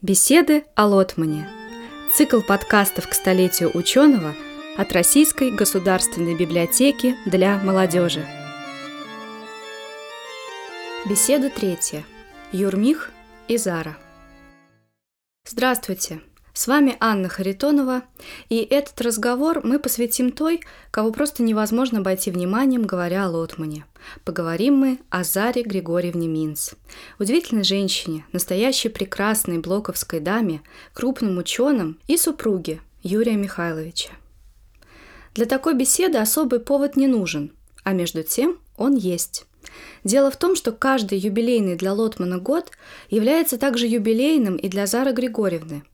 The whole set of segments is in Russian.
Беседы о Лотмане. Цикл подкастов к столетию ученого от Российской государственной библиотеки для молодежи. Беседа третья. Юрмих и Зара. Здравствуйте! С вами Анна Харитонова, и этот разговор мы посвятим той, кого просто невозможно обойти вниманием, говоря о Лотмане. Поговорим мы о Заре Григорьевне Минц. Удивительной женщине, настоящей прекрасной блоковской даме, крупным ученым и супруге Юрия Михайловича. Для такой беседы особый повод не нужен, а между тем он есть. Дело в том, что каждый юбилейный для Лотмана год является также юбилейным и для Зары Григорьевны –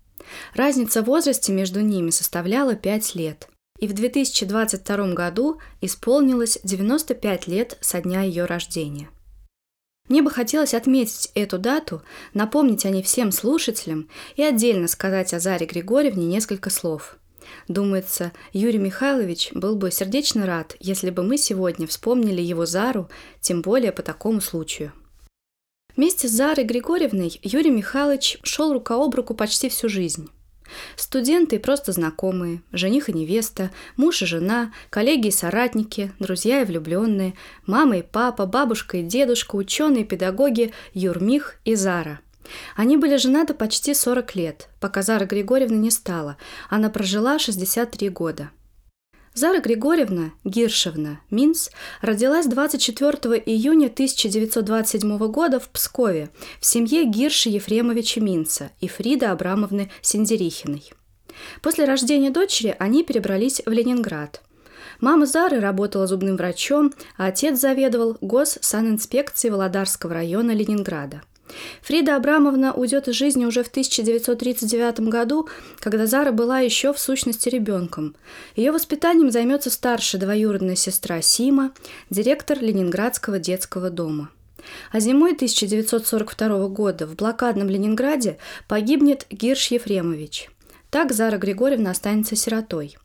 Разница в возрасте между ними составляла 5 лет. И в 2022 году исполнилось 95 лет со дня ее рождения. Мне бы хотелось отметить эту дату, напомнить о ней всем слушателям и отдельно сказать о Заре Григорьевне несколько слов. Думается, Юрий Михайлович был бы сердечно рад, если бы мы сегодня вспомнили его Зару, тем более по такому случаю. Вместе с Зарой Григорьевной Юрий Михайлович шел рука об руку почти всю жизнь. Студенты и просто знакомые, жених и невеста, муж и жена, коллеги и соратники, друзья и влюбленные, мама и папа, бабушка и дедушка, ученые и педагоги Юрмих и Зара. Они были женаты почти 40 лет, пока Зара Григорьевна не стала. Она прожила 63 года – Зара Григорьевна Гиршевна Минц родилась 24 июня 1927 года в Пскове в семье Гирши Ефремовича Минца и Фриды Абрамовны Синдерихиной. После рождения дочери они перебрались в Ленинград. Мама Зары работала зубным врачом, а отец заведовал госсанинспекцией Володарского района Ленинграда – Фрида Абрамовна уйдет из жизни уже в 1939 году, когда Зара была еще в сущности ребенком. Ее воспитанием займется старшая двоюродная сестра Сима, директор Ленинградского детского дома. А зимой 1942 года в блокадном Ленинграде погибнет Гирш Ефремович. Так Зара Григорьевна останется сиротой.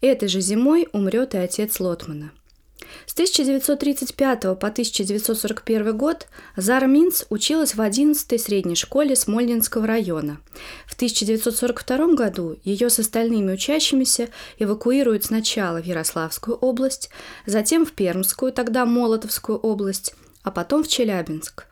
Этой же зимой умрет и отец Лотмана – с 1935 по 1941 год Зара Минц училась в 11-й средней школе Смольнинского района. В 1942 году ее с остальными учащимися эвакуируют сначала в Ярославскую область, затем в Пермскую, тогда Молотовскую область, а потом в Челябинск.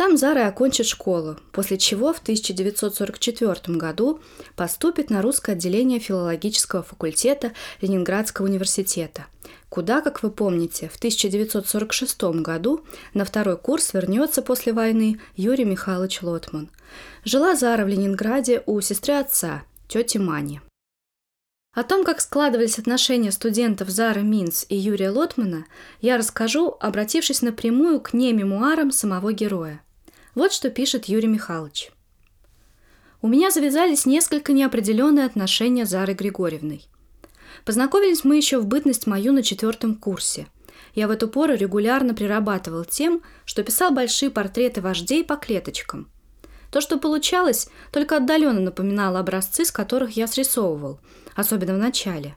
Там Зара окончит школу, после чего в 1944 году поступит на русское отделение филологического факультета Ленинградского университета, куда, как вы помните, в 1946 году на второй курс вернется после войны Юрий Михайлович Лотман. Жила Зара в Ленинграде у сестры отца, тети Мани. О том, как складывались отношения студентов Зары Минц и Юрия Лотмана, я расскажу, обратившись напрямую к немемуарам самого героя – вот что пишет Юрий Михайлович. У меня завязались несколько неопределенные отношения с Зарой Григорьевной. Познакомились мы еще в бытность мою на четвертом курсе. Я в эту пору регулярно прирабатывал тем, что писал большие портреты вождей по клеточкам. То, что получалось, только отдаленно напоминало образцы, с которых я срисовывал, особенно в начале.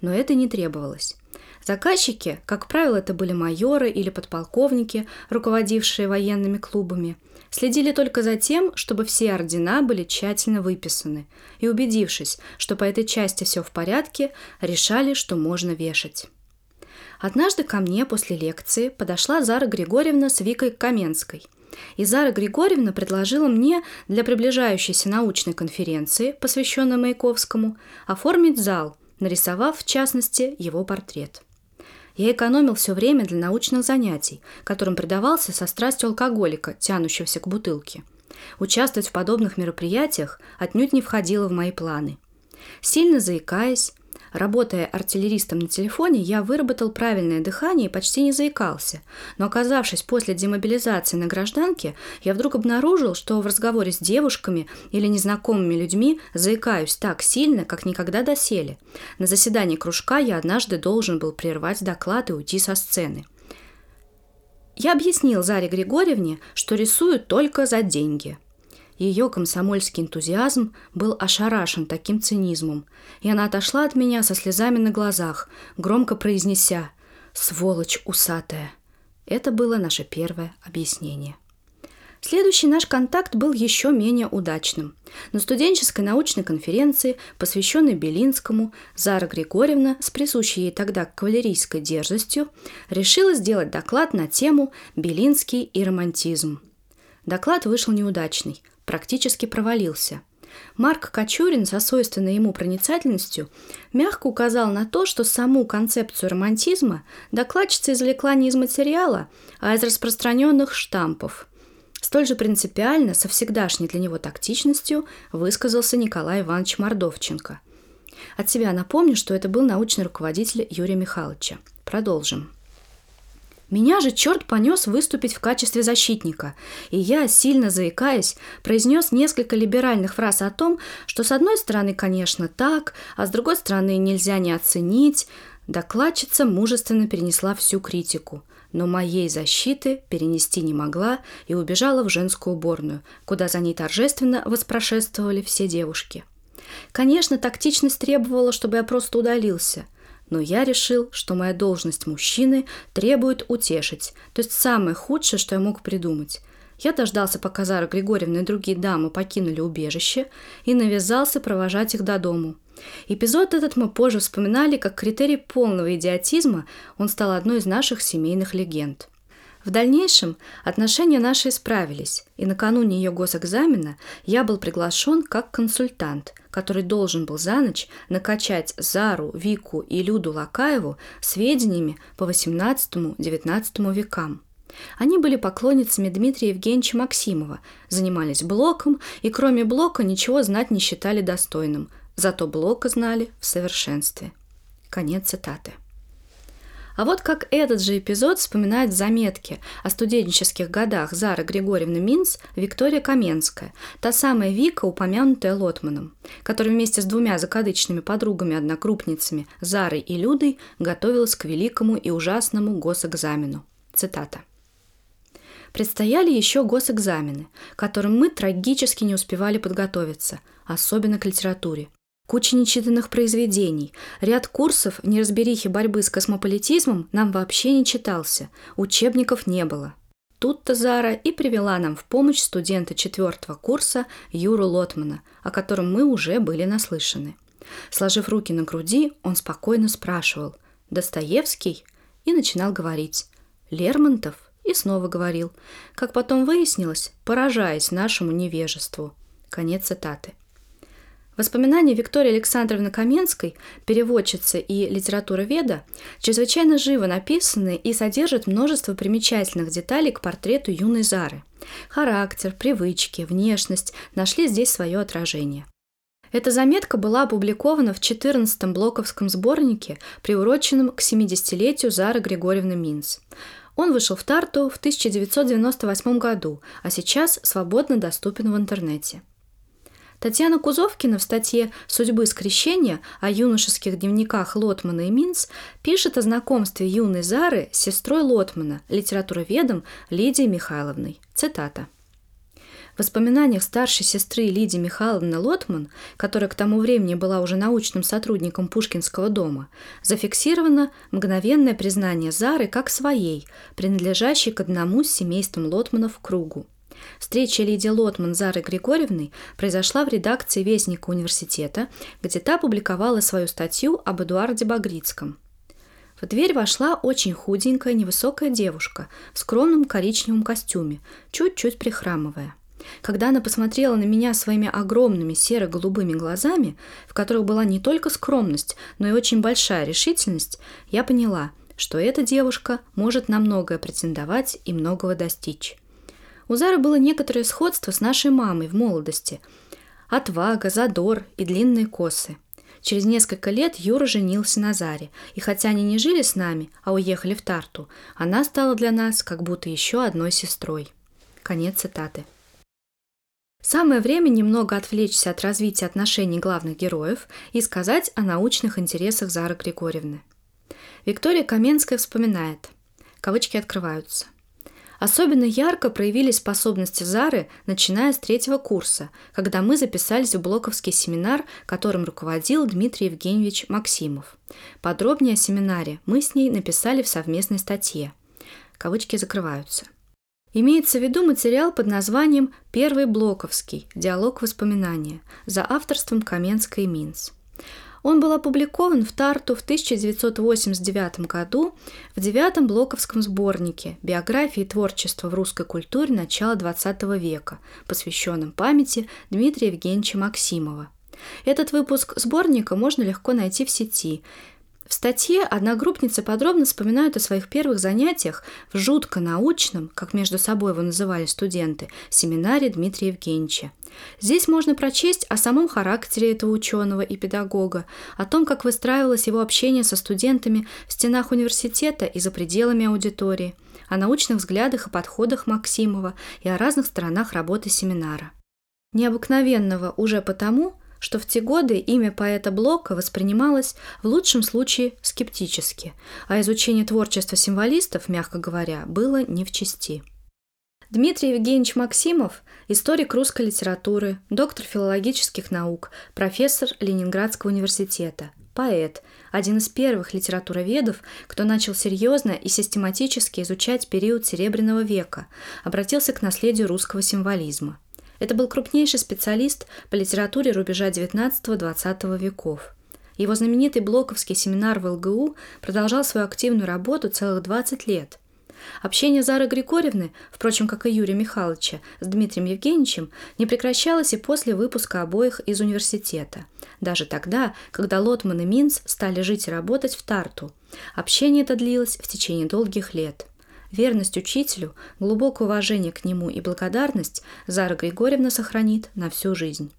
Но это не требовалось. Заказчики, как правило, это были майоры или подполковники, руководившие военными клубами – следили только за тем, чтобы все ордена были тщательно выписаны, и, убедившись, что по этой части все в порядке, решали, что можно вешать. Однажды ко мне после лекции подошла Зара Григорьевна с Викой Каменской. И Зара Григорьевна предложила мне для приближающейся научной конференции, посвященной Маяковскому, оформить зал, нарисовав, в частности, его портрет – я экономил все время для научных занятий, которым предавался со страстью алкоголика, тянущегося к бутылке. Участвовать в подобных мероприятиях отнюдь не входило в мои планы. Сильно заикаясь, Работая артиллеристом на телефоне, я выработал правильное дыхание и почти не заикался. Но оказавшись после демобилизации на гражданке, я вдруг обнаружил, что в разговоре с девушками или незнакомыми людьми заикаюсь так сильно, как никогда доселе. На заседании кружка я однажды должен был прервать доклад и уйти со сцены. Я объяснил Заре Григорьевне, что рисую только за деньги – ее комсомольский энтузиазм был ошарашен таким цинизмом, и она отошла от меня со слезами на глазах, громко произнеся «Сволочь усатая!». Это было наше первое объяснение. Следующий наш контакт был еще менее удачным. На студенческой научной конференции, посвященной Белинскому, Зара Григорьевна с присущей ей тогда кавалерийской дерзостью решила сделать доклад на тему «Белинский и романтизм». Доклад вышел неудачный, практически провалился. Марк Кочурин со свойственной ему проницательностью мягко указал на то, что саму концепцию романтизма докладчица извлекла не из материала, а из распространенных штампов – Столь же принципиально, со всегдашней для него тактичностью, высказался Николай Иванович Мордовченко. От себя напомню, что это был научный руководитель Юрия Михайловича. Продолжим. Меня же черт понес выступить в качестве защитника, и я, сильно заикаясь, произнес несколько либеральных фраз о том, что с одной стороны, конечно, так, а с другой стороны, нельзя не оценить. Докладчица мужественно перенесла всю критику но моей защиты перенести не могла и убежала в женскую уборную, куда за ней торжественно воспрошествовали все девушки. Конечно, тактичность требовала, чтобы я просто удалился, но я решил, что моя должность мужчины требует утешить, то есть самое худшее, что я мог придумать. Я дождался, пока Зара Григорьевна и другие дамы покинули убежище, и навязался провожать их до дому – Эпизод этот мы позже вспоминали как критерий полного идиотизма, он стал одной из наших семейных легенд. В дальнейшем отношения наши исправились, и накануне ее госэкзамена я был приглашен как консультант, который должен был за ночь накачать Зару, Вику и Люду Лакаеву сведениями по XVIII-XIX векам. Они были поклонницами Дмитрия Евгеньевича Максимова, занимались блоком и кроме блока ничего знать не считали достойным – Зато Блока знали в совершенстве. Конец цитаты. А вот как этот же эпизод вспоминает в заметке о студенческих годах Зары Григорьевны Минц Виктория Каменская, та самая Вика, упомянутая Лотманом, которая вместе с двумя закадычными подругами-однокрупницами Зарой и Людой готовилась к великому и ужасному госэкзамену. Цитата. Предстояли еще госэкзамены, к которым мы трагически не успевали подготовиться, особенно к литературе куча нечитанных произведений, ряд курсов в неразберихе борьбы с космополитизмом нам вообще не читался, учебников не было. Тут-то Зара и привела нам в помощь студента четвертого курса Юру Лотмана, о котором мы уже были наслышаны. Сложив руки на груди, он спокойно спрашивал «Достоевский?» и начинал говорить «Лермонтов?» и снова говорил, как потом выяснилось, поражаясь нашему невежеству. Конец цитаты. Воспоминания Виктории Александровны Каменской, переводчицы и литературоведа, чрезвычайно живо написаны и содержат множество примечательных деталей к портрету юной Зары. Характер, привычки, внешность нашли здесь свое отражение. Эта заметка была опубликована в 14-м блоковском сборнике, приуроченном к 70-летию Зары Григорьевны Минц. Он вышел в Тарту в 1998 году, а сейчас свободно доступен в интернете. Татьяна Кузовкина в статье «Судьбы скрещения» о юношеских дневниках Лотмана и Минц пишет о знакомстве юной Зары с сестрой Лотмана, литературоведом Лидией Михайловной. Цитата. В воспоминаниях старшей сестры Лидии Михайловны Лотман, которая к тому времени была уже научным сотрудником Пушкинского дома, зафиксировано мгновенное признание Зары как своей, принадлежащей к одному с семейством Лотманов кругу. Встреча Лидии Лотман с Зарой Григорьевной произошла в редакции Вестника университета, где та публиковала свою статью об Эдуарде Багрицком. В дверь вошла очень худенькая, невысокая девушка в скромном коричневом костюме, чуть-чуть прихрамывая. Когда она посмотрела на меня своими огромными серо-голубыми глазами, в которых была не только скромность, но и очень большая решительность, я поняла, что эта девушка может на многое претендовать и многого достичь. У Зары было некоторое сходство с нашей мамой в молодости. Отвага, задор и длинные косы. Через несколько лет Юра женился на Заре, и хотя они не жили с нами, а уехали в Тарту, она стала для нас как будто еще одной сестрой. Конец цитаты. Самое время немного отвлечься от развития отношений главных героев и сказать о научных интересах Зары Григорьевны. Виктория Каменская вспоминает. Кавычки открываются – Особенно ярко проявились способности Зары, начиная с третьего курса, когда мы записались в блоковский семинар, которым руководил Дмитрий Евгеньевич Максимов. Подробнее о семинаре мы с ней написали в совместной статье. Кавычки закрываются. Имеется в виду материал под названием «Первый Блоковский. Диалог воспоминания» за авторством Каменской и Минц. Он был опубликован в Тарту в 1989 году в девятом блоковском сборнике «Биографии и творчество в русской культуре начала XX века», посвященном памяти Дмитрия Евгеньевича Максимова. Этот выпуск сборника можно легко найти в сети. В статье одногруппницы подробно вспоминают о своих первых занятиях в жутко научном, как между собой его называли студенты, семинаре Дмитрия Евгеньевича. Здесь можно прочесть о самом характере этого ученого и педагога, о том, как выстраивалось его общение со студентами в стенах университета и за пределами аудитории, о научных взглядах и подходах Максимова и о разных сторонах работы семинара. Необыкновенного уже потому, что в те годы имя поэта Блока воспринималось в лучшем случае скептически, а изучение творчества символистов, мягко говоря, было не в чести. Дмитрий Евгеньевич Максимов – историк русской литературы, доктор филологических наук, профессор Ленинградского университета, поэт, один из первых литературоведов, кто начал серьезно и систематически изучать период Серебряного века, обратился к наследию русского символизма. Это был крупнейший специалист по литературе рубежа XIX-XX веков. Его знаменитый Блоковский семинар в ЛГУ продолжал свою активную работу целых 20 лет – Общение Зары Григорьевны, впрочем, как и Юрия Михайловича, с Дмитрием Евгеньевичем, не прекращалось и после выпуска обоих из университета. Даже тогда, когда Лотман и Минц стали жить и работать в Тарту. Общение это длилось в течение долгих лет. Верность учителю, глубокое уважение к нему и благодарность Зара Григорьевна сохранит на всю жизнь.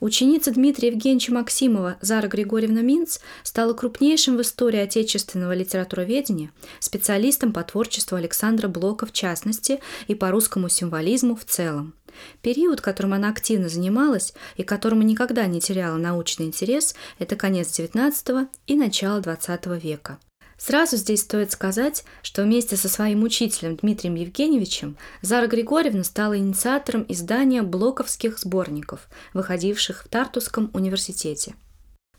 Ученица Дмитрия Евгеньевича Максимова Зара Григорьевна Минц стала крупнейшим в истории отечественного литературоведения, специалистом по творчеству Александра Блока в частности и по русскому символизму в целом. Период, которым она активно занималась и которому никогда не теряла научный интерес, это конец XIX и начало XX века – Сразу здесь стоит сказать, что вместе со своим учителем Дмитрием Евгеньевичем Зара Григорьевна стала инициатором издания блоковских сборников, выходивших в Тартусском университете.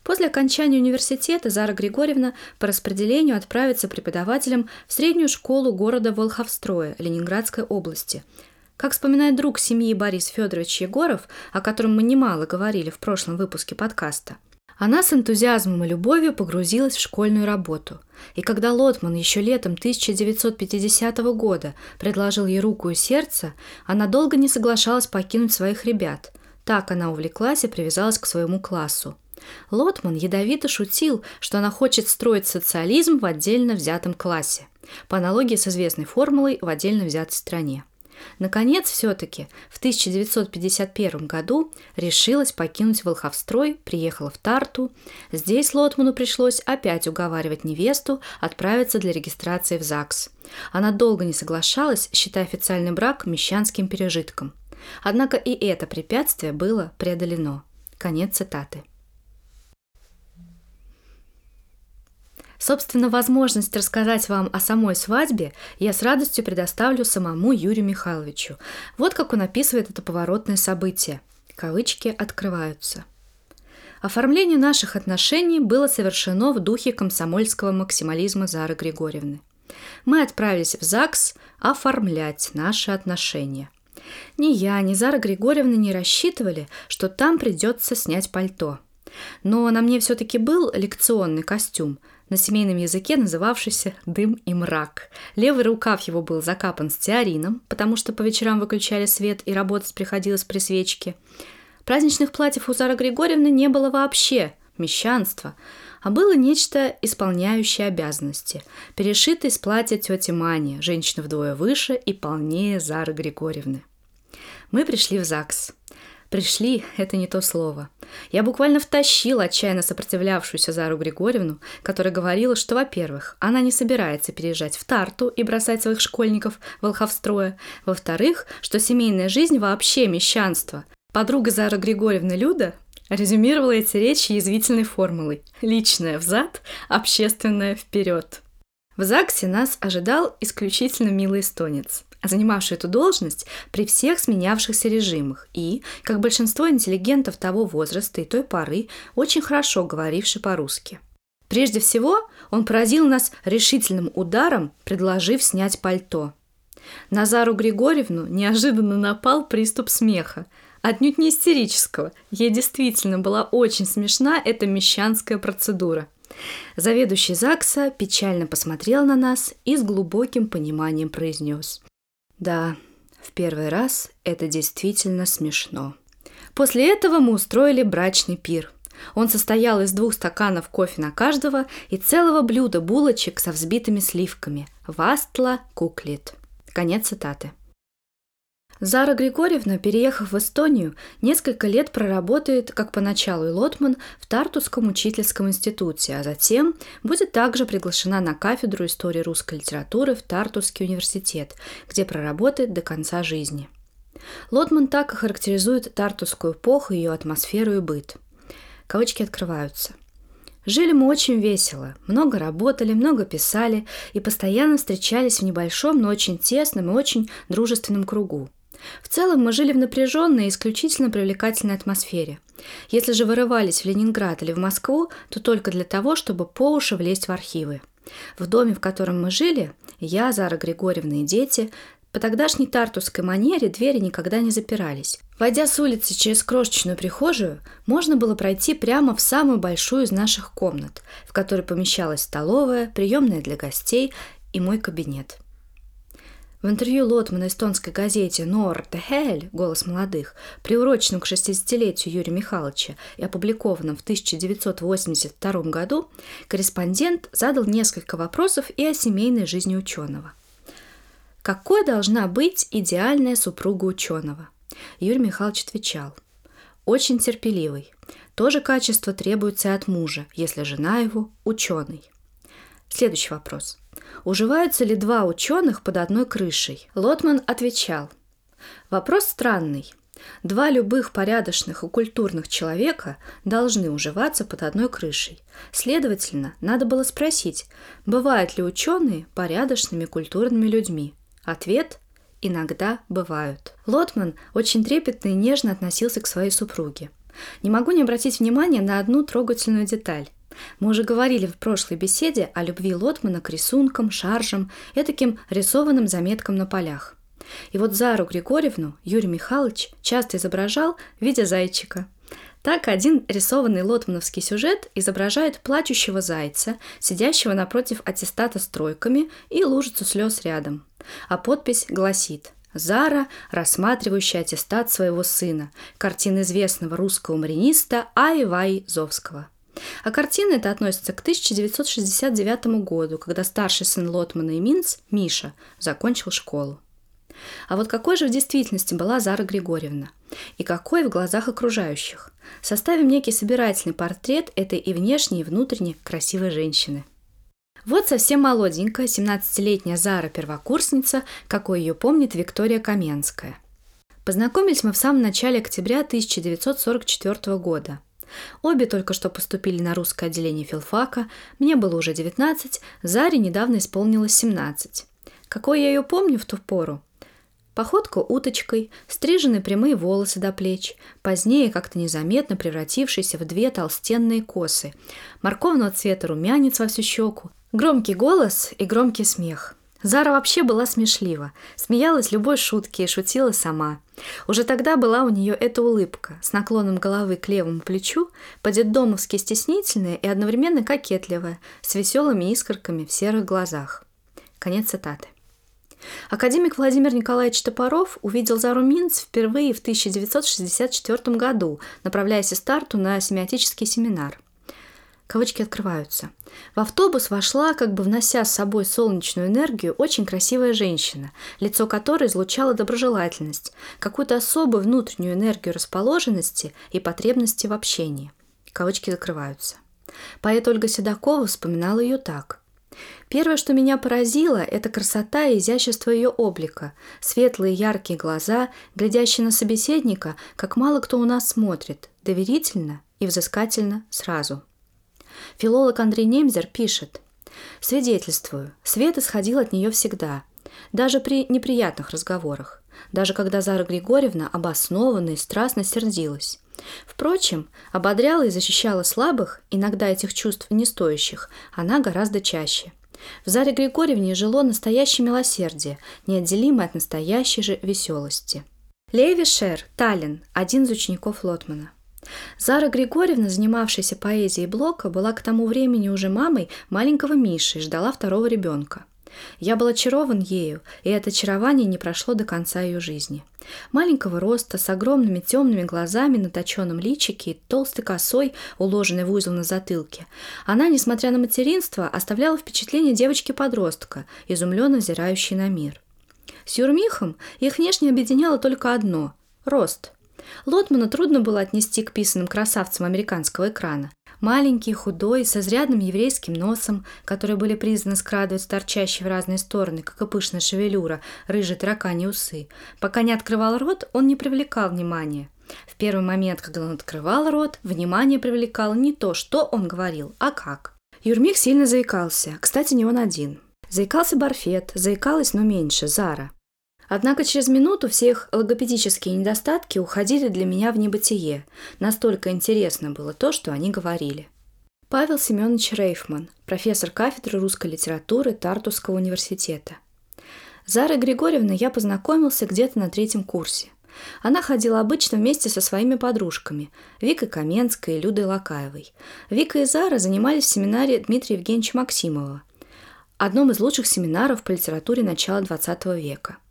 После окончания университета Зара Григорьевна по распределению отправится преподавателем в среднюю школу города Волховстроя Ленинградской области. Как вспоминает друг семьи Борис Федорович Егоров, о котором мы немало говорили в прошлом выпуске подкаста – она с энтузиазмом и любовью погрузилась в школьную работу. И когда Лотман еще летом 1950 года предложил ей руку и сердце, она долго не соглашалась покинуть своих ребят. Так она увлеклась и привязалась к своему классу. Лотман ядовито шутил, что она хочет строить социализм в отдельно взятом классе, по аналогии с известной формулой в отдельно взятой стране. Наконец, все-таки в 1951 году решилась покинуть Волховстрой, приехала в Тарту. Здесь Лотману пришлось опять уговаривать невесту отправиться для регистрации в ЗАГС. Она долго не соглашалась, считая официальный брак мещанским пережитком. Однако и это препятствие было преодолено. Конец цитаты. Собственно, возможность рассказать вам о самой свадьбе я с радостью предоставлю самому Юрию Михайловичу. Вот как он описывает это поворотное событие. Кавычки открываются. Оформление наших отношений было совершено в духе комсомольского максимализма Зары Григорьевны. Мы отправились в ЗАГС оформлять наши отношения. Ни я, ни Зара Григорьевна не рассчитывали, что там придется снять пальто. Но на мне все-таки был лекционный костюм, на семейном языке называвшийся «дым и мрак». Левый рукав его был закапан стеарином, потому что по вечерам выключали свет и работать приходилось при свечке. Праздничных платьев у Зары Григорьевны не было вообще, мещанство, а было нечто, исполняющее обязанности, перешитое из платья тети Мани, женщины вдвое выше и полнее Зары Григорьевны. Мы пришли в ЗАГС. Пришли – это не то слово. Я буквально втащила отчаянно сопротивлявшуюся Зару Григорьевну, которая говорила, что, во-первых, она не собирается переезжать в Тарту и бросать своих школьников Волховстроя, во-вторых, что семейная жизнь вообще мещанство. Подруга Зара Григорьевна Люда резюмировала эти речи язвительной формулой «личное взад, общественное вперед». В ЗАГСе нас ожидал исключительно милый эстонец – занимавший эту должность при всех сменявшихся режимах и, как большинство интеллигентов того возраста и той поры, очень хорошо говоривший по-русски. Прежде всего, он поразил нас решительным ударом, предложив снять пальто. На Зару Григорьевну неожиданно напал приступ смеха. Отнюдь не истерического. Ей действительно была очень смешна эта мещанская процедура. Заведующий ЗАГСа печально посмотрел на нас и с глубоким пониманием произнес. Да, в первый раз это действительно смешно. После этого мы устроили брачный пир. Он состоял из двух стаканов кофе на каждого и целого блюда булочек со взбитыми сливками. Вастла куклит. Конец цитаты. Зара Григорьевна, переехав в Эстонию, несколько лет проработает, как поначалу и Лотман, в Тартусском учительском институте, а затем будет также приглашена на кафедру истории русской литературы в Тартусский университет, где проработает до конца жизни. Лотман так и характеризует Тартусскую эпоху, ее атмосферу и быт. Кавычки открываются. Жили мы очень весело, много работали, много писали и постоянно встречались в небольшом, но очень тесном и очень дружественном кругу. В целом мы жили в напряженной и исключительно привлекательной атмосфере. Если же вырывались в Ленинград или в Москву, то только для того, чтобы по уши влезть в архивы. В доме, в котором мы жили, я, Зара Григорьевна и дети, по тогдашней тартусской манере двери никогда не запирались. Войдя с улицы через крошечную прихожую, можно было пройти прямо в самую большую из наших комнат, в которой помещалась столовая, приемная для гостей и мой кабинет – в интервью Лотмана эстонской газете «Нор Техель» «Голос молодых», приуроченном к 60-летию Юрия Михайловича и опубликованном в 1982 году, корреспондент задал несколько вопросов и о семейной жизни ученого. Какой должна быть идеальная супруга ученого? Юрий Михайлович отвечал. Очень терпеливый. То же качество требуется от мужа, если жена его – ученый. Следующий вопрос. Уживаются ли два ученых под одной крышей? Лотман отвечал. Вопрос странный. Два любых порядочных и культурных человека должны уживаться под одной крышей. Следовательно, надо было спросить, бывают ли ученые порядочными культурными людьми? Ответ – иногда бывают. Лотман очень трепетно и нежно относился к своей супруге. Не могу не обратить внимание на одну трогательную деталь. Мы уже говорили в прошлой беседе о любви Лотмана к рисункам, шаржам, этаким рисованным заметкам на полях. И вот Зару Григорьевну Юрий Михайлович часто изображал в виде зайчика. Так один рисованный лотмановский сюжет изображает плачущего зайца, сидящего напротив аттестата с тройками и лужицу слез рядом. А подпись гласит Зара, рассматривающая аттестат своего сына, картина известного русского мариниста Айвай Зовского – а картина эта относится к 1969 году, когда старший сын Лотмана и Минц, Миша, закончил школу. А вот какой же в действительности была Зара Григорьевна? И какой в глазах окружающих? Составим некий собирательный портрет этой и внешней, и внутренне красивой женщины. Вот совсем молоденькая, 17-летняя Зара-первокурсница, какой ее помнит Виктория Каменская. Познакомились мы в самом начале октября 1944 года – Обе только что поступили на русское отделение филфака, мне было уже 19, Заре недавно исполнилось 17. Какой я ее помню в ту пору? Походка уточкой, стриженные прямые волосы до плеч, позднее как-то незаметно превратившиеся в две толстенные косы, морковного цвета румянец во всю щеку, громкий голос и громкий смех – Зара вообще была смешлива, смеялась любой шутке и шутила сама. Уже тогда была у нее эта улыбка с наклоном головы к левому плечу, по-детдомовски стеснительная и одновременно кокетливая, с веселыми искорками в серых глазах. Конец цитаты. Академик Владимир Николаевич Топоров увидел Зару Минц впервые в 1964 году, направляясь из Тарту на семиотический семинар – Кавычки открываются. В автобус вошла, как бы внося с собой солнечную энергию, очень красивая женщина, лицо которой излучало доброжелательность, какую-то особую внутреннюю энергию расположенности и потребности в общении. Кавычки закрываются. Поэт Ольга Седокова вспоминала ее так. Первое, что меня поразило, это красота и изящество ее облика, светлые яркие глаза, глядящие на собеседника, как мало кто у нас смотрит, доверительно и взыскательно сразу – Филолог Андрей Немзер пишет «Свидетельствую, свет исходил от нее всегда, даже при неприятных разговорах, даже когда Зара Григорьевна обоснованно и страстно сердилась. Впрочем, ободряла и защищала слабых, иногда этих чувств не стоящих, она гораздо чаще. В Заре Григорьевне жило настоящее милосердие, неотделимое от настоящей же веселости. Леви Шер, Таллин, один из учеников Лотмана. Зара Григорьевна, занимавшаяся поэзией Блока, была к тому времени уже мамой маленького Миши и ждала второго ребенка. Я был очарован ею, и это очарование не прошло до конца ее жизни. Маленького роста, с огромными темными глазами на точенном личике и толстой косой, уложенной в узел на затылке, она, несмотря на материнство, оставляла впечатление девочки-подростка, изумленно взирающей на мир. С Юрмихом их внешне объединяло только одно – рост – Лотмана трудно было отнести к писанным красавцам американского экрана. Маленький, худой, со изрядным еврейским носом, которые были призваны скрадывать торчащие в разные стороны, как и пышная шевелюра, рыжие таракани усы. Пока не открывал рот, он не привлекал внимания. В первый момент, когда он открывал рот, внимание привлекало не то, что он говорил, а как. Юрмих сильно заикался. Кстати, не он один. Заикался Барфет, заикалась, но меньше, Зара. Однако через минуту все их логопедические недостатки уходили для меня в небытие. Настолько интересно было то, что они говорили. Павел Семенович Рейфман, профессор кафедры русской литературы Тартусского университета. Зара Григорьевна я познакомился где-то на третьем курсе. Она ходила обычно вместе со своими подружками – Викой Каменской и Людой Лакаевой. Вика и Зара занимались в семинаре Дмитрия Евгеньевича Максимова, одном из лучших семинаров по литературе начала XX века –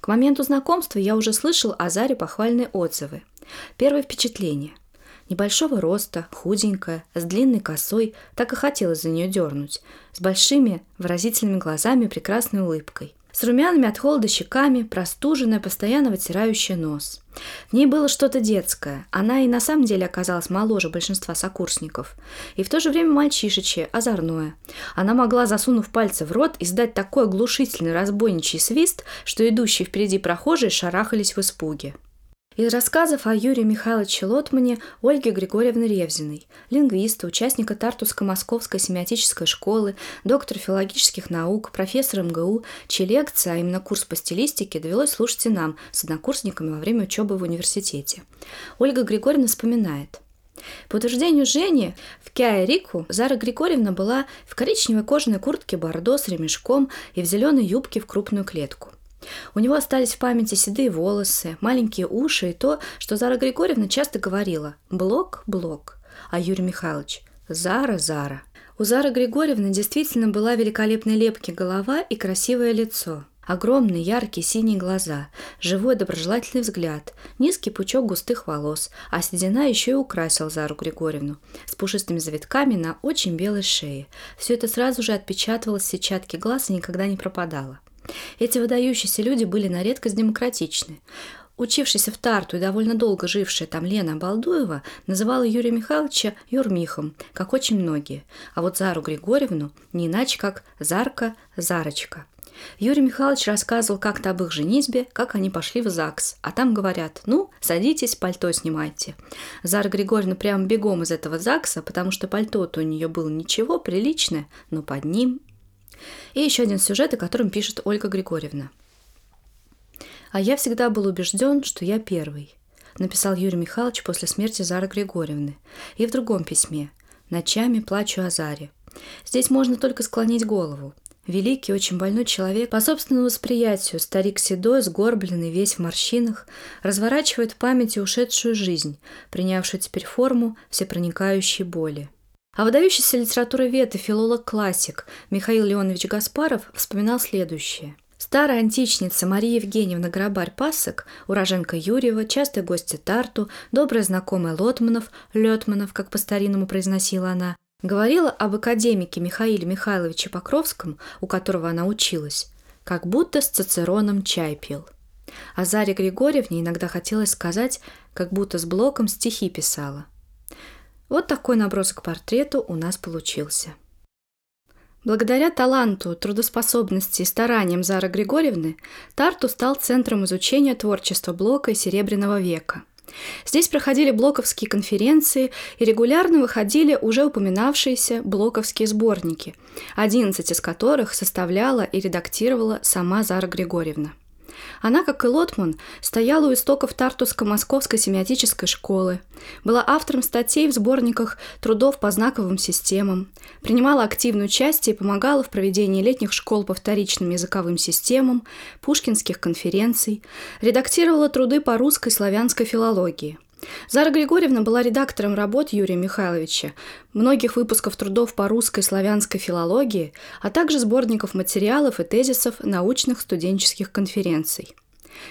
к моменту знакомства я уже слышал о Заре похвальные отзывы. Первое впечатление. Небольшого роста, худенькая, с длинной косой, так и хотелось за нее дернуть, с большими выразительными глазами и прекрасной улыбкой с румяными от холода щеками, простуженная, постоянно вытирающая нос. В ней было что-то детское. Она и на самом деле оказалась моложе большинства сокурсников. И в то же время мальчишечье, озорное. Она могла, засунув пальцы в рот, издать такой оглушительный разбойничий свист, что идущие впереди прохожие шарахались в испуге. Из рассказов о Юрии Михайловиче Лотмане Ольги Григорьевны Ревзиной, лингвиста, участника Тартуско-Московской семиотической школы, доктор филологических наук, профессор МГУ, чьи лекции, а именно курс по стилистике, довелось слушать и нам с однокурсниками во время учебы в университете. Ольга Григорьевна вспоминает – по утверждению Жени, в Киа-Рику Зара Григорьевна была в коричневой кожаной куртке бордо с ремешком и в зеленой юбке в крупную клетку. У него остались в памяти седые волосы, маленькие уши и то, что Зара Григорьевна часто говорила «блок, блок», а Юрий Михайлович «Зара, Зара». У Зары Григорьевны действительно была великолепной лепки голова и красивое лицо. Огромные, яркие синие глаза, живой доброжелательный взгляд, низкий пучок густых волос, а седина еще и украсил Зару Григорьевну с пушистыми завитками на очень белой шее. Все это сразу же отпечатывалось в сетчатке глаз и никогда не пропадало. Эти выдающиеся люди были на редкость демократичны. Учившаяся в Тарту и довольно долго жившая там Лена Балдуева называла Юрия Михайловича Юрмихом, как очень многие, а вот Зару Григорьевну не иначе, как Зарка Зарочка. Юрий Михайлович рассказывал как-то об их женитьбе, как они пошли в ЗАГС, а там говорят, ну, садитесь, пальто снимайте. Зара Григорьевна прямо бегом из этого ЗАГСа, потому что пальто-то у нее было ничего, приличное, но под ним и еще один сюжет, о котором пишет Ольга Григорьевна. «А я всегда был убежден, что я первый», написал Юрий Михайлович после смерти Зары Григорьевны. И в другом письме «Ночами плачу о Заре». Здесь можно только склонить голову. Великий, очень больной человек, по собственному восприятию, старик седой, сгорбленный, весь в морщинах, разворачивает в памяти ушедшую жизнь, принявшую теперь форму всепроникающей боли. А выдающийся литературовед и филолог-классик Михаил Леонович Гаспаров вспоминал следующее. Старая античница Мария Евгеньевна Грабарь-Пасок, уроженка Юрьева, частая гостья Тарту, добрая знакомая Лотманов, Летманов, как по-старинному произносила она, говорила об академике Михаиле Михайловиче Покровском, у которого она училась, как будто с Цицероном чай пил. А Заре Григорьевне иногда хотелось сказать, как будто с Блоком стихи писала. Вот такой набросок портрету у нас получился. Благодаря таланту, трудоспособности и стараниям Зары Григорьевны Тарту стал центром изучения творчества Блока и Серебряного века. Здесь проходили блоковские конференции и регулярно выходили уже упоминавшиеся блоковские сборники, 11 из которых составляла и редактировала сама Зара Григорьевна. Она, как и Лотман, стояла у истоков Тартуско-Московской семиотической школы, была автором статей в сборниках трудов по знаковым системам, принимала активное участие и помогала в проведении летних школ по вторичным языковым системам, пушкинских конференций, редактировала труды по русской славянской филологии – Зара Григорьевна была редактором работ Юрия Михайловича, многих выпусков трудов по русской и славянской филологии, а также сборников материалов и тезисов научных студенческих конференций.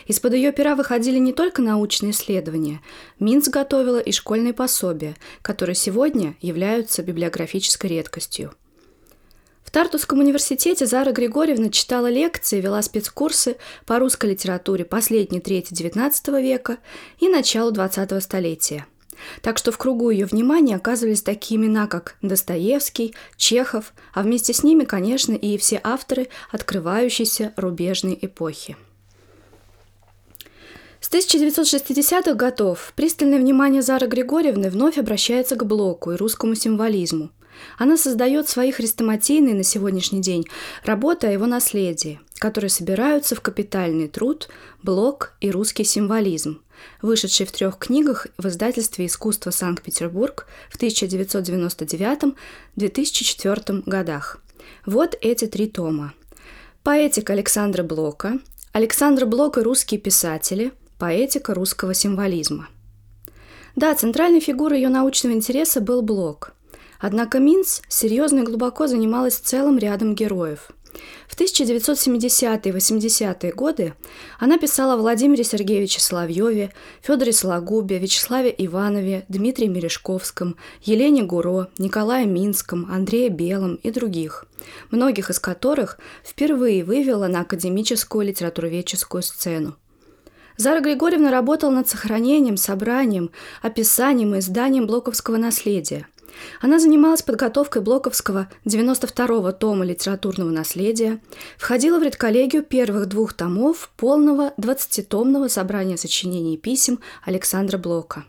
Из-под ее пера выходили не только научные исследования. Минц готовила и школьные пособия, которые сегодня являются библиографической редкостью. В Тартусском университете Зара Григорьевна читала лекции, вела спецкурсы по русской литературе последней трети XIX века и начала XX столетия. Так что в кругу ее внимания оказывались такие имена, как Достоевский, Чехов, а вместе с ними, конечно, и все авторы открывающейся рубежной эпохи. С 1960-х годов пристальное внимание Зары Григорьевны вновь обращается к Блоку и русскому символизму – она создает свои хрестоматийные на сегодняшний день работы о его наследии, которые собираются в капитальный труд «Блок и русский символизм», вышедший в трех книгах в издательстве «Искусство Санкт-Петербург» в 1999-2004 годах. Вот эти три тома. Поэтика Александра Блока, Александр Блок и русские писатели, поэтика русского символизма. Да, центральной фигурой ее научного интереса был Блок – Однако Минц серьезно и глубоко занималась целым рядом героев. В 1970-е и 80-е годы она писала о Владимире Сергеевиче Соловьеве, Федоре Сологубе, Вячеславе Иванове, Дмитрии Мережковском, Елене Гуро, Николае Минском, Андрее Белом и других, многих из которых впервые вывела на академическую литературоведческую сцену. Зара Григорьевна работала над сохранением, собранием, описанием и изданием блоковского наследия – она занималась подготовкой Блоковского 92-го тома литературного наследия, входила в редколлегию первых двух томов полного 20-томного собрания сочинений и писем Александра Блока.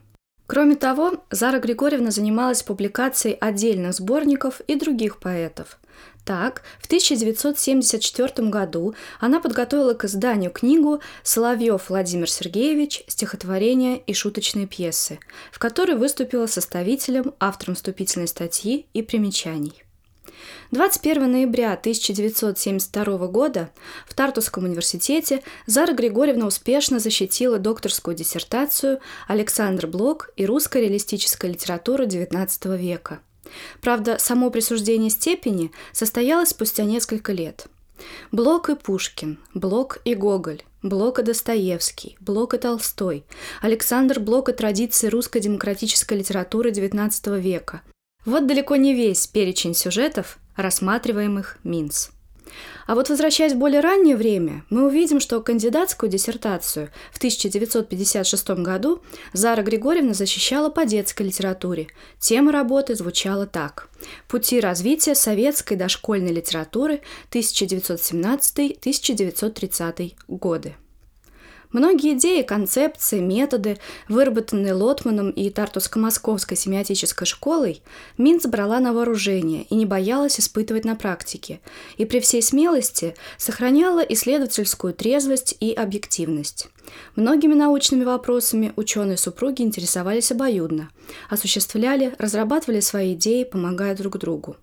Кроме того, Зара Григорьевна занималась публикацией отдельных сборников и других поэтов. Так, в 1974 году она подготовила к изданию книгу «Соловьев Владимир Сергеевич. Стихотворения и шуточные пьесы», в которой выступила составителем, автором вступительной статьи и примечаний. 21 ноября 1972 года в Тартусском университете Зара Григорьевна успешно защитила докторскую диссертацию «Александр Блок и русская реалистическая литература XIX века», Правда, само присуждение степени состоялось спустя несколько лет. Блок и Пушкин, Блок и Гоголь, Блок и Достоевский, Блок и Толстой, Александр Блок и традиции русской демократической литературы XIX века. Вот далеко не весь перечень сюжетов, рассматриваемых Минц. А вот возвращаясь в более раннее время, мы увидим, что кандидатскую диссертацию в 1956 году Зара Григорьевна защищала по детской литературе. Тема работы звучала так. «Пути развития советской дошкольной литературы 1917-1930 годы». Многие идеи, концепции, методы, выработанные Лотманом и Тартуско-Московской семиотической школой, Минц брала на вооружение и не боялась испытывать на практике, и при всей смелости сохраняла исследовательскую трезвость и объективность. Многими научными вопросами ученые-супруги интересовались обоюдно, осуществляли, разрабатывали свои идеи, помогая друг другу.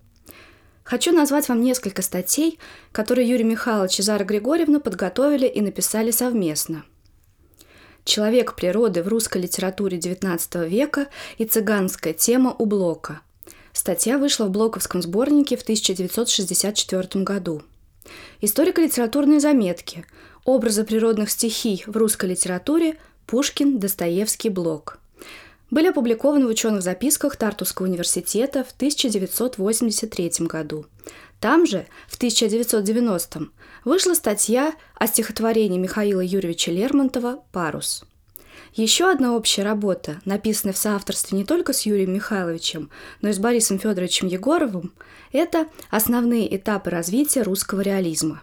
Хочу назвать вам несколько статей, которые Юрий Михайлович и Зара Григорьевна подготовили и написали совместно – «Человек природы в русской литературе XIX века и цыганская тема у Блока». Статья вышла в Блоковском сборнике в 1964 году. Историко-литературные заметки. Образы природных стихий в русской литературе Пушкин, Достоевский, Блок. Были опубликованы в ученых записках Тартусского университета в 1983 году. Там же, в 1990-м, вышла статья о стихотворении Михаила Юрьевича Лермонтова «Парус». Еще одна общая работа, написанная в соавторстве не только с Юрием Михайловичем, но и с Борисом Федоровичем Егоровым, это «Основные этапы развития русского реализма».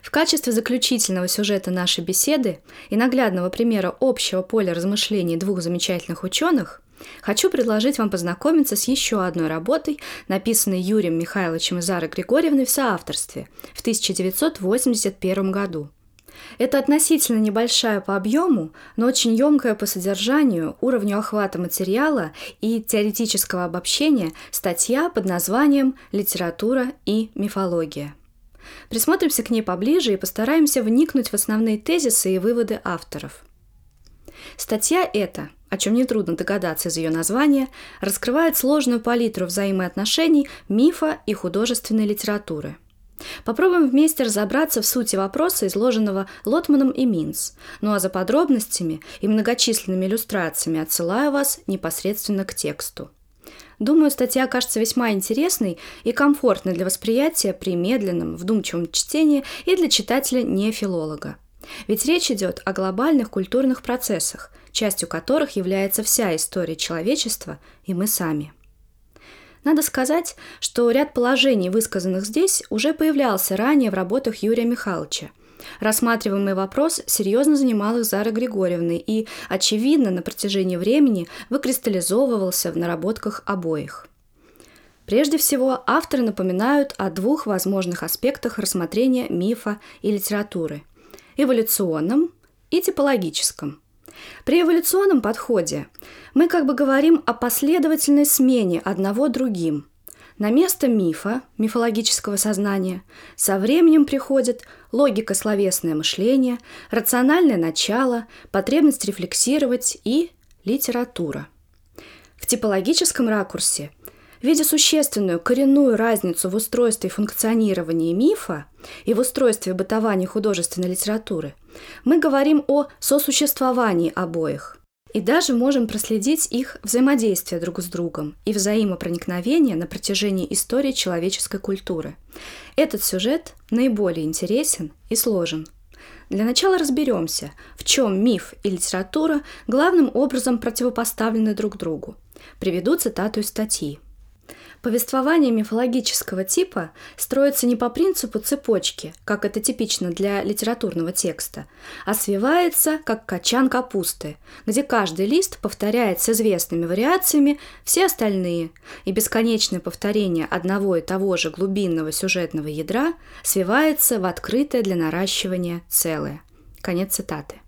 В качестве заключительного сюжета нашей беседы и наглядного примера общего поля размышлений двух замечательных ученых Хочу предложить вам познакомиться с еще одной работой, написанной Юрием Михайловичем и Зарой Григорьевной в соавторстве в 1981 году. Это относительно небольшая по объему, но очень емкая по содержанию, уровню охвата материала и теоретического обобщения статья под названием «Литература и мифология». Присмотримся к ней поближе и постараемся вникнуть в основные тезисы и выводы авторов. Статья эта, о чем нетрудно догадаться из ее названия, раскрывает сложную палитру взаимоотношений мифа и художественной литературы – Попробуем вместе разобраться в сути вопроса, изложенного Лотманом и Минц. Ну а за подробностями и многочисленными иллюстрациями отсылаю вас непосредственно к тексту. Думаю, статья окажется весьма интересной и комфортной для восприятия при медленном, вдумчивом чтении и для читателя не филолога. Ведь речь идет о глобальных культурных процессах, частью которых является вся история человечества и мы сами – надо сказать, что ряд положений, высказанных здесь, уже появлялся ранее в работах Юрия Михайловича. Рассматриваемый вопрос серьезно занимал их Зара Григорьевны и, очевидно, на протяжении времени выкристаллизовывался в наработках обоих. Прежде всего, авторы напоминают о двух возможных аспектах рассмотрения мифа и литературы – эволюционном и типологическом – при эволюционном подходе мы как бы говорим о последовательной смене одного другим. На место мифа, мифологического сознания, со временем приходит логика словесное мышление, рациональное начало, потребность рефлексировать и литература. В типологическом ракурсе – Видя существенную коренную разницу в устройстве и функционировании мифа и в устройстве бытования художественной литературы, мы говорим о сосуществовании обоих и даже можем проследить их взаимодействие друг с другом и взаимопроникновение на протяжении истории человеческой культуры. Этот сюжет наиболее интересен и сложен. Для начала разберемся, в чем миф и литература главным образом противопоставлены друг другу. Приведу цитату из статьи. Повествование мифологического типа строится не по принципу цепочки, как это типично для литературного текста, а свивается, как качан капусты, где каждый лист повторяет с известными вариациями все остальные, и бесконечное повторение одного и того же глубинного сюжетного ядра свивается в открытое для наращивания целое. Конец цитаты.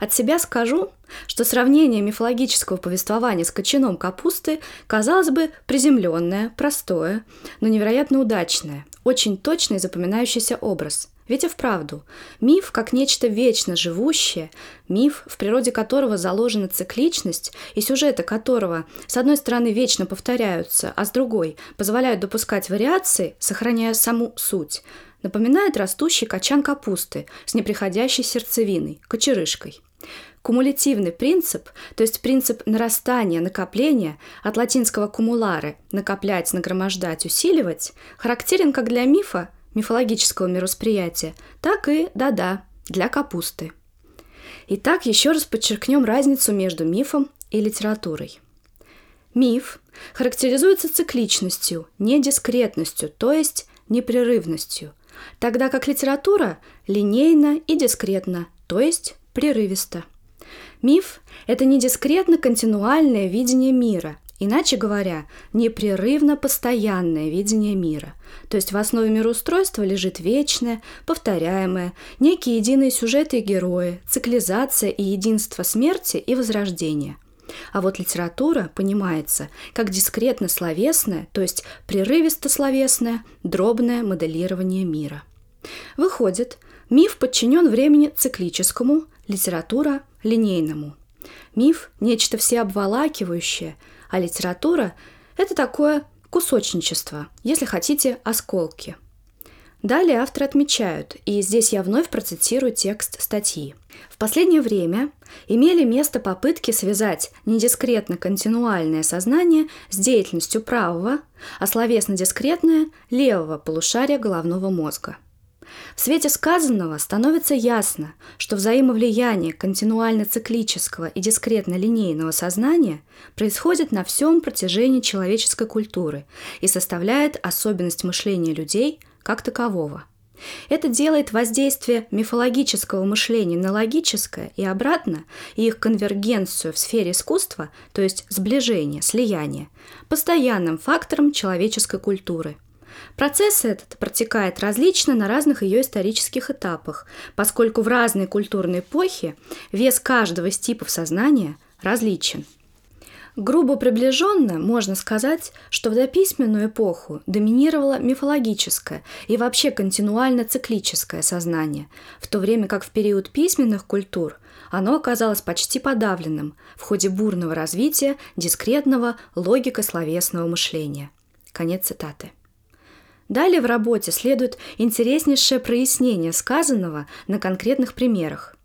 От себя скажу, что сравнение мифологического повествования с кочаном капусты казалось бы приземленное, простое, но невероятно удачное, очень точный запоминающийся образ. Ведь и вправду, миф как нечто вечно живущее, миф, в природе которого заложена цикличность и сюжеты которого, с одной стороны, вечно повторяются, а с другой позволяют допускать вариации, сохраняя саму суть – напоминает растущий качан капусты с неприходящей сердцевиной, кочерышкой. Кумулятивный принцип, то есть принцип нарастания, накопления, от латинского кумуларе – накоплять, нагромождать, усиливать, характерен как для мифа, мифологического миросприятия, так и, да-да, для капусты. Итак, еще раз подчеркнем разницу между мифом и литературой. Миф характеризуется цикличностью, недискретностью, то есть непрерывностью, тогда как литература линейна и дискретна, то есть прерывисто. Миф – это не дискретно-континуальное видение мира, иначе говоря, непрерывно постоянное видение мира. То есть в основе мироустройства лежит вечное, повторяемое, некие единые сюжеты и герои, циклизация и единство смерти и возрождения – а вот литература понимается как дискретно-словесное, то есть прерывисто-словесное, дробное моделирование мира. Выходит, миф подчинен времени циклическому, литература – линейному. Миф – нечто всеобволакивающее, а литература – это такое кусочничество, если хотите, осколки – Далее авторы отмечают, и здесь я вновь процитирую текст статьи. В последнее время имели место попытки связать недискретно-континуальное сознание с деятельностью правого, а словесно-дискретное – левого полушария головного мозга. В свете сказанного становится ясно, что взаимовлияние континуально-циклического и дискретно-линейного сознания происходит на всем протяжении человеческой культуры и составляет особенность мышления людей как такового. Это делает воздействие мифологического мышления на логическое и обратно, и их конвергенцию в сфере искусства, то есть сближение, слияние, постоянным фактором человеческой культуры. Процесс этот протекает различно на разных ее исторических этапах, поскольку в разные культурные эпохи вес каждого из типов сознания различен. Грубо приближенно можно сказать, что в дописьменную эпоху доминировало мифологическое и вообще континуально-циклическое сознание, в то время как в период письменных культур оно оказалось почти подавленным в ходе бурного развития дискретного логико-словесного мышления. Конец цитаты. Далее в работе следует интереснейшее прояснение сказанного на конкретных примерах.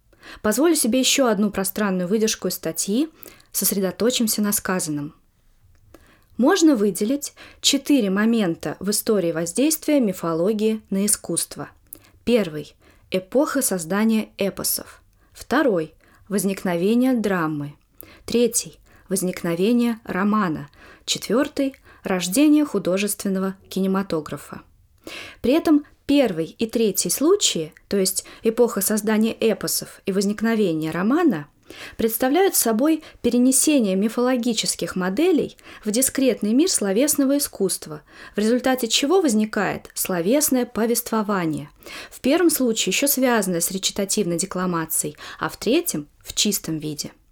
Позволю себе еще одну пространную выдержку из статьи, сосредоточимся на сказанном. Можно выделить четыре момента в истории воздействия мифологии на искусство. Первый – эпоха создания эпосов. Второй – возникновение драмы. Третий – возникновение романа. Четвертый – рождение художественного кинематографа. При этом первый и третий случаи, то есть эпоха создания эпосов и возникновения романа, представляют собой перенесение мифологических моделей в дискретный мир словесного искусства, в результате чего возникает словесное повествование. В первом случае еще связанное с речитативной декламацией, а в третьем – в чистом виде –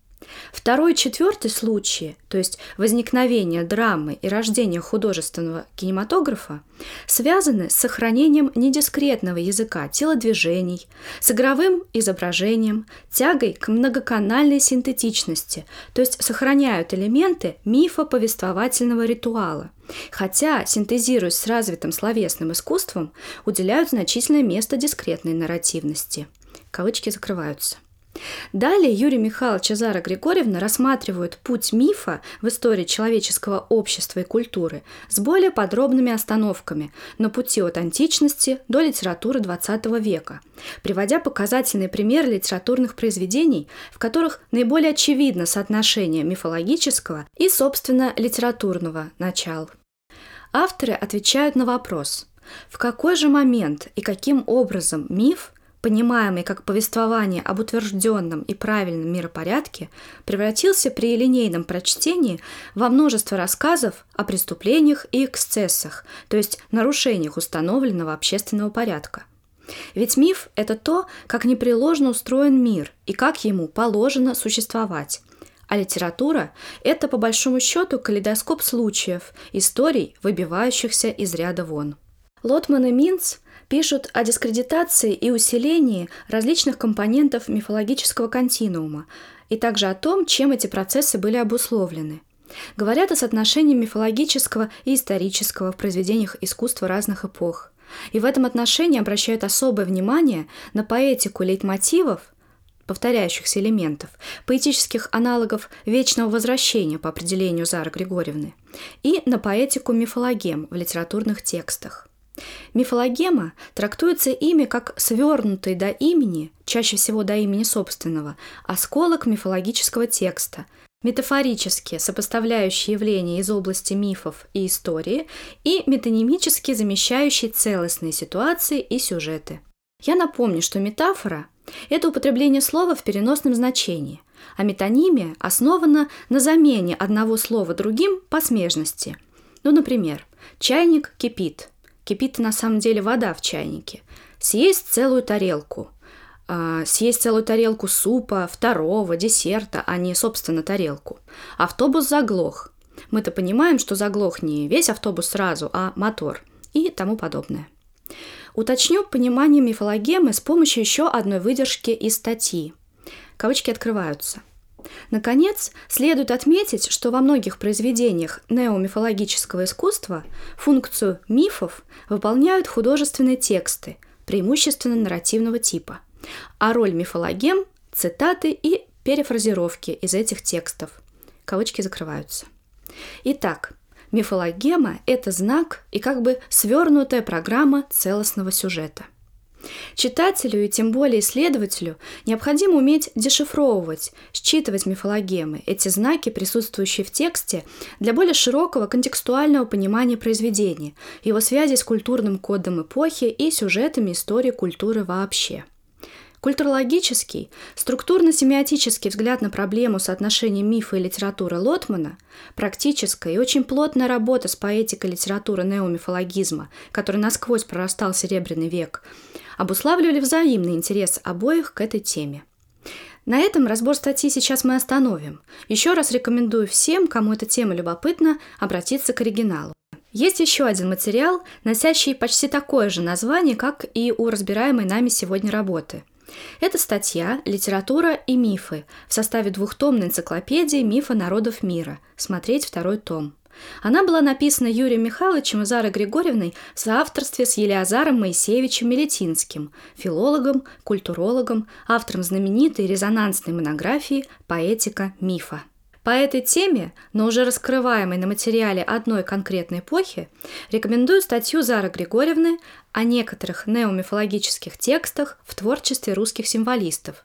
Второй четвертый случаи, то есть возникновение драмы и рождение художественного кинематографа, связаны с сохранением недискретного языка телодвижений, с игровым изображением, тягой к многоканальной синтетичности, то есть сохраняют элементы мифа повествовательного ритуала, хотя, синтезируясь с развитым словесным искусством, уделяют значительное место дискретной нарративности. Кавычки закрываются – Далее Юрий Михайлович и Зара Григорьевна рассматривают путь мифа в истории человеческого общества и культуры с более подробными остановками на пути от античности до литературы XX века, приводя показательные примеры литературных произведений, в которых наиболее очевидно соотношение мифологического и, собственно, литературного начал. Авторы отвечают на вопрос, в какой же момент и каким образом миф – понимаемый как повествование об утвержденном и правильном миропорядке, превратился при линейном прочтении во множество рассказов о преступлениях и эксцессах, то есть нарушениях установленного общественного порядка. Ведь миф – это то, как непреложно устроен мир и как ему положено существовать. А литература – это, по большому счету, калейдоскоп случаев, историй, выбивающихся из ряда вон. Лотман и Минц пишут о дискредитации и усилении различных компонентов мифологического континуума и также о том, чем эти процессы были обусловлены. Говорят о соотношении мифологического и исторического в произведениях искусства разных эпох. И в этом отношении обращают особое внимание на поэтику лейтмотивов, повторяющихся элементов, поэтических аналогов вечного возвращения по определению Зары Григорьевны, и на поэтику мифологем в литературных текстах. Мифологема трактуется ими как свернутый до имени, чаще всего до имени собственного, осколок мифологического текста, метафорически сопоставляющий явления из области мифов и истории и метанимически замещающий целостные ситуации и сюжеты. Я напомню, что метафора – это употребление слова в переносном значении, а метонимия основана на замене одного слова другим по смежности. Ну, например, чайник кипит – кипит на самом деле вода в чайнике. Съесть целую тарелку. А, съесть целую тарелку супа, второго, десерта, а не, собственно, тарелку. Автобус заглох. Мы-то понимаем, что заглох не весь автобус сразу, а мотор и тому подобное. Уточню понимание мифологемы с помощью еще одной выдержки из статьи. Кавычки открываются – Наконец, следует отметить, что во многих произведениях неомифологического искусства функцию мифов выполняют художественные тексты, преимущественно нарративного типа, а роль мифологем – цитаты и перефразировки из этих текстов. Кавычки закрываются. Итак, мифологема – это знак и как бы свернутая программа целостного сюжета – Читателю и тем более исследователю необходимо уметь дешифровывать, считывать мифологемы, эти знаки, присутствующие в тексте, для более широкого контекстуального понимания произведения, его связи с культурным кодом эпохи и сюжетами истории культуры вообще. Культурологический, структурно-семиотический взгляд на проблему соотношения мифа и литературы Лотмана, практическая и очень плотная работа с поэтикой литературы неомифологизма, который насквозь прорастал Серебряный век, обуславливали взаимный интерес обоих к этой теме. На этом разбор статьи сейчас мы остановим. Еще раз рекомендую всем, кому эта тема любопытна, обратиться к оригиналу. Есть еще один материал, носящий почти такое же название, как и у разбираемой нами сегодня работы. Это статья «Литература и мифы» в составе двухтомной энциклопедии «Мифа народов мира». Смотреть второй том. Она была написана Юрием Михайловичем и Зарой Григорьевной в соавторстве с Елиазаром Моисеевичем Мелетинским, филологом, культурологом, автором знаменитой резонансной монографии «Поэтика мифа». По этой теме, но уже раскрываемой на материале одной конкретной эпохи, рекомендую статью Зары Григорьевны о некоторых неомифологических текстах в творчестве русских символистов,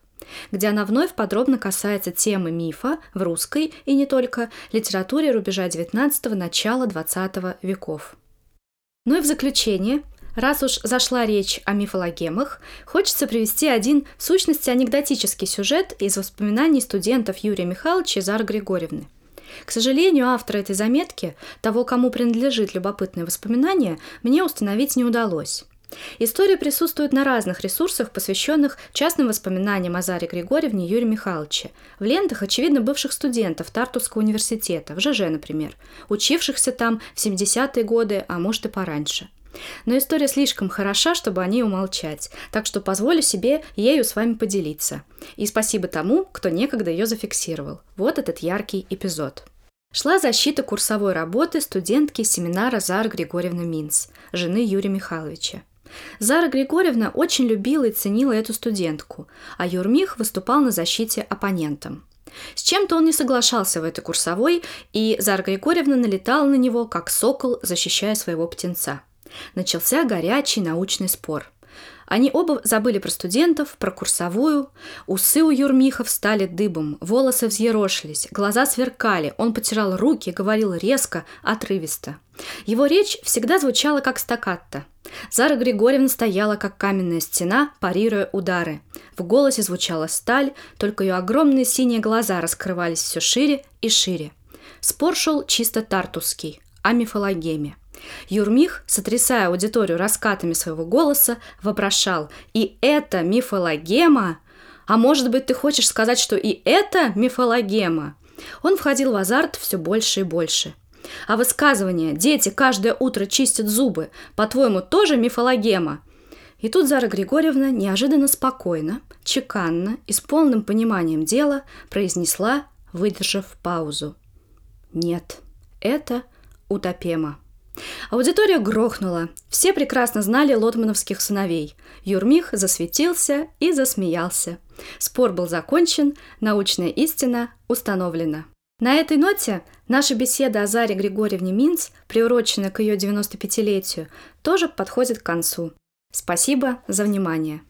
где она вновь подробно касается темы мифа в русской и не только литературе рубежа XIX – начала XX веков. Ну и в заключение – Раз уж зашла речь о мифологемах, хочется привести один в сущности анекдотический сюжет из воспоминаний студентов Юрия Михайловича и Зары Григорьевны. К сожалению, автора этой заметки, того, кому принадлежит любопытное воспоминание, мне установить не удалось. История присутствует на разных ресурсах, посвященных частным воспоминаниям о Заре Григорьевне и Юрия Михайловича, в лентах, очевидно, бывших студентов Тартусского университета, в ЖЖ, например, учившихся там в 70-е годы, а может и пораньше. Но история слишком хороша, чтобы о ней умолчать, так что позволю себе ею с вами поделиться. И спасибо тому, кто некогда ее зафиксировал. Вот этот яркий эпизод. Шла защита курсовой работы студентки семинара Зары Григорьевны Минц, жены Юрия Михайловича. Зара Григорьевна очень любила и ценила эту студентку, а Юрмих выступал на защите оппонентам. С чем-то он не соглашался в этой курсовой, и Зара Григорьевна налетала на него, как сокол, защищая своего птенца. Начался горячий научный спор. Они оба забыли про студентов, про курсовую. Усы у Юрмихов стали дыбом, волосы взъерошились, глаза сверкали, он потирал руки, говорил резко, отрывисто. Его речь всегда звучала как стаккатто. Зара Григорьевна стояла, как каменная стена, парируя удары. В голосе звучала сталь, только ее огромные синие глаза раскрывались все шире и шире. Спор шел чисто тартусский, о мифологеме – Юрмих, сотрясая аудиторию раскатами своего голоса, вопрошал «И это мифологема? А может быть, ты хочешь сказать, что и это мифологема?» Он входил в азарт все больше и больше. А высказывание «Дети каждое утро чистят зубы» по-твоему тоже мифологема? И тут Зара Григорьевна неожиданно спокойно, чеканно и с полным пониманием дела произнесла, выдержав паузу. «Нет, это утопема». Аудитория грохнула. Все прекрасно знали лотмановских сыновей. Юрмих засветился и засмеялся. Спор был закончен, научная истина установлена. На этой ноте наша беседа о Заре Григорьевне Минц, приуроченная к ее 95-летию, тоже подходит к концу. Спасибо за внимание.